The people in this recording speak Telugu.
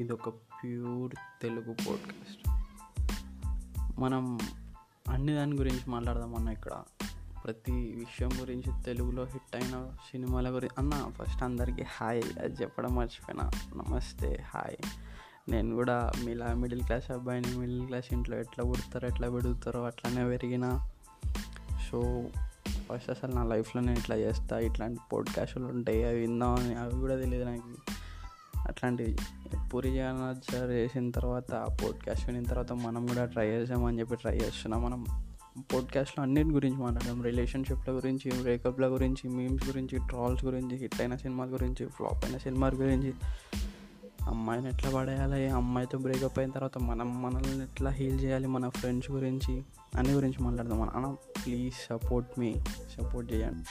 ఇది ఒక ప్యూర్ తెలుగు పాడ్కాస్ట్ మనం అన్ని దాని గురించి మాట్లాడదాం అన్న ఇక్కడ. ప్రతి విషయం గురించి తెలుగులో హిట్ అయిన సినిమాల గురించి అన్న ఫస్ట్ అందరికీ హాయ్ అది చెప్పడం మర్చిపోయినా. నమస్తే హాయ్ నేను కూడా మీలా మిడిల్ క్లాస్ అబ్బాయిని మిడిల్ క్లాస్ ఇంట్లో ఎట్లా పుడతారో ఎట్లా పెడుగుతారో అట్లానే పెరిగిన. సో ఫస్ట్ అసలు నా లైఫ్లో నేను ఇట్లా చేస్తా. ఇట్లాంటి పోడ్కాస్ట్లు ఉంటాయి అవి విందామని అవి కూడా తెలియదు నాకు. అట్లాంటివి పూరి జగన్నాథ్ సార్ చేసిన తర్వాత ఆ పోడ్కాస్ట్ వినిన తర్వాత మనం కూడా ట్రై చేసామని చెప్పి ట్రై చేస్తున్నాం. మనం పోడ్కాస్ట్లో అన్నిటి గురించి మాట్లాడడం రిలేషన్షిప్ల గురించి బ్రేకప్ల గురించి మీమ్స్ గురించి ట్రాల్స్ గురించి హిట్ అయిన సినిమాల గురించి ఫ్లాప్ అయిన సినిమాల గురించి. అమ్మాయిని ఎట్లా పడేయాలి? అమ్మాయితో బ్రేకప్ అయిన తర్వాత మనం మనల్ని ఎట్లా హీల్ చేయాలి? మన ఫ్రెండ్స్ గురించి అన్ని గురించి మాట్లాడదాం. అన్న ప్లీజ్ సపోర్ట్ మీ సపోర్ట్ చేయండి.